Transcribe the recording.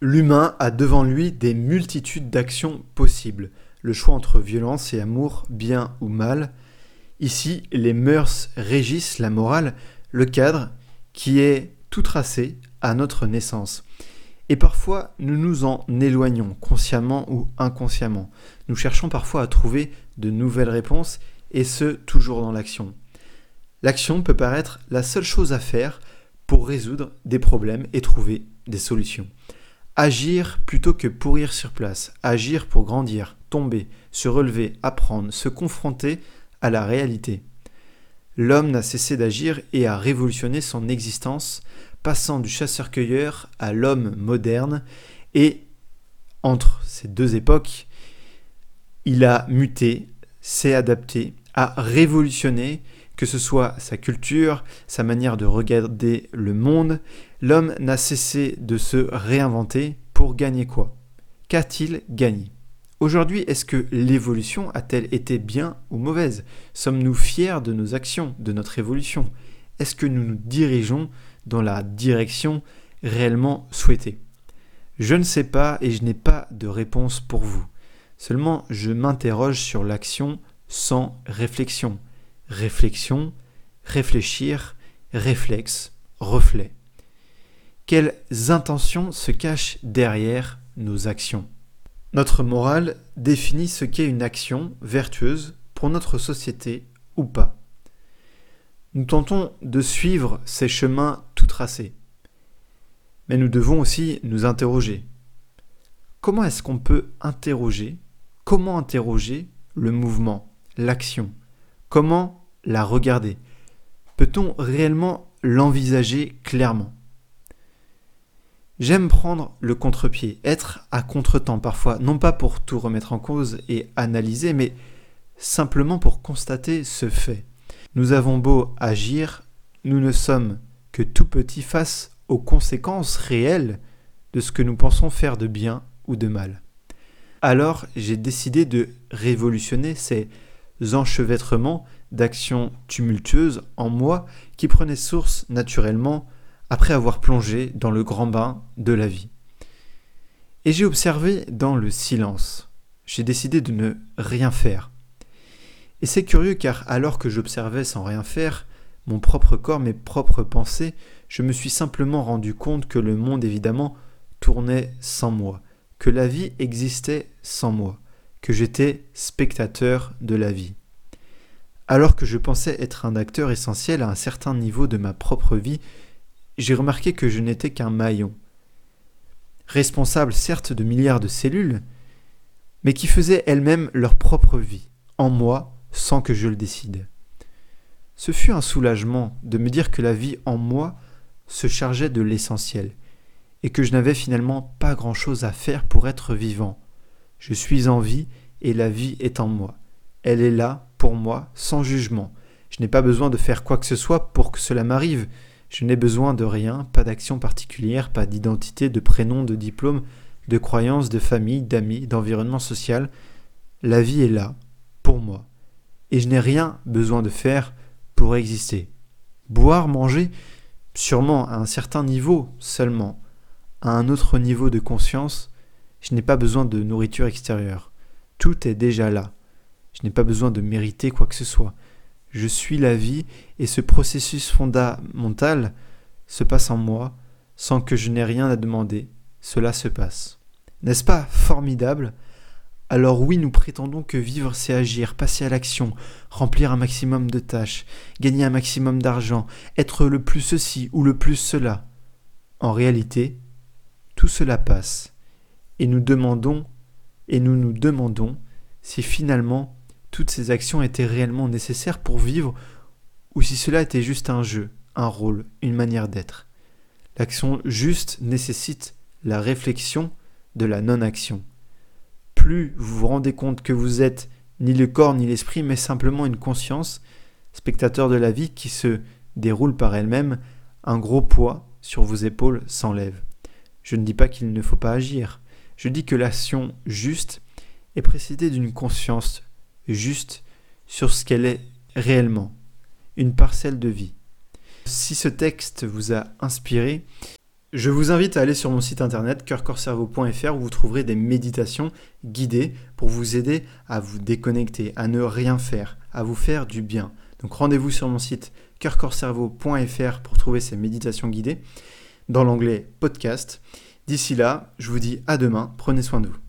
L'humain a devant lui des multitudes d'actions possibles, le choix entre violence et amour, bien ou mal. Ici, les mœurs régissent la morale, le cadre qui est tout tracé à notre naissance. Et parfois, nous nous en éloignons, consciemment ou inconsciemment. Nous cherchons parfois à trouver de nouvelles réponses, et ce, toujours dans l'action. L'action peut paraître la seule chose à faire pour résoudre des problèmes et trouver des solutions. Agir plutôt que pourrir sur place, agir pour grandir, tomber, se relever, apprendre, se confronter à la réalité. L'homme n'a cessé d'agir et a révolutionné son existence, passant du chasseur-cueilleur à l'homme moderne, et entre ces deux époques, il a muté, s'est adapté, a révolutionné, que ce soit sa culture, sa manière de regarder le monde, l'homme n'a cessé de se réinventer pour gagner quoi? Qu'a-t-il gagné? Aujourd'hui, est-ce que l'évolution a-t-elle été bien ou mauvaise? Sommes-nous fiers de nos actions, de notre évolution? Est-ce que nous nous dirigeons dans la direction réellement souhaitée? Je ne sais pas et je n'ai pas de réponse pour vous. Seulement, je m'interroge sur l'action sans réflexion réflexion, réfléchir, réflexe, reflet. Quelles intentions se cachent derrière nos actions? Notre morale définit ce qu'est une action vertueuse pour notre société ou pas. Nous tentons de suivre ces chemins tout tracés. Mais nous devons aussi nous interroger. Comment est-ce qu'on peut interroger? Comment interroger le mouvement, l'action? Comment la regarder Peut-on réellement l'envisager clairement? J'aime prendre le contre-pied, être à contre-temps parfois, non pas pour tout remettre en cause et analyser, mais simplement pour constater ce fait. Nous avons beau agir, nous ne sommes que tout petits face aux conséquences réelles de ce que nous pensons faire de bien ou de mal. Alors j'ai décidé de révolutionner ces enchevêtrements d'actions tumultueuses en moi qui prenaient source naturellement après avoir plongé dans le grand bain de la vie. Et j'ai observé dans le silence. J'ai décidé de ne rien faire. Et c'est curieux car alors que j'observais sans rien faire, mon propre corps, mes propres pensées, je me suis simplement rendu compte que le monde évidemment tournait sans moi, que la vie existait sans moi que j'étais spectateur de la vie. Alors que je pensais être un acteur essentiel à un certain niveau de ma propre vie, j'ai remarqué que je n'étais qu'un maillon, responsable certes de milliards de cellules, mais qui faisaient elles-mêmes leur propre vie, en moi, sans que je le décide. Ce fut un soulagement de me dire que la vie en moi se chargeait de l'essentiel, et que je n'avais finalement pas grand-chose à faire pour être vivant, je suis en vie et la vie est en moi. Elle est là, pour moi, sans jugement. Je n'ai pas besoin de faire quoi que ce soit pour que cela m'arrive. Je n'ai besoin de rien, pas d'action particulière, pas d'identité, de prénom, de diplôme, de croyance, de famille, d'amis, d'environnement social. La vie est là, pour moi. Et je n'ai rien besoin de faire pour exister. Boire, manger, sûrement à un certain niveau seulement. À un autre niveau de conscience, je n'ai pas besoin de nourriture extérieure. Tout est déjà là. Je n'ai pas besoin de mériter quoi que ce soit. Je suis la vie et ce processus fondamental se passe en moi sans que je n'ai rien à demander. Cela se passe. N'est-ce pas formidable? Alors oui, nous prétendons que vivre, c'est agir, passer à l'action, remplir un maximum de tâches, gagner un maximum d'argent, être le plus ceci ou le plus cela. En réalité, tout cela passe et nous demandons et nous nous demandons si finalement toutes ces actions étaient réellement nécessaires pour vivre ou si cela était juste un jeu, un rôle, une manière d'être. L'action juste nécessite la réflexion de la non-action. Plus vous vous rendez compte que vous êtes ni le corps ni l'esprit, mais simplement une conscience, spectateur de la vie qui se déroule par elle-même, un gros poids sur vos épaules s'enlève. Je ne dis pas qu'il ne faut pas agir, je dis que l'action juste est précédée d'une conscience juste sur ce qu'elle est réellement, une parcelle de vie. Si ce texte vous a inspiré, Je vous invite à aller sur mon site internet coeurcorcerveau.fr où vous trouverez des méditations guidées pour vous aider à vous déconnecter, à ne rien faire, à vous faire du bien. Donc rendez-vous sur mon site coeurcorcerveau.fr pour trouver ces méditations guidées dans l'onglet podcast. D'ici là, je vous dis à demain, prenez soin de vous.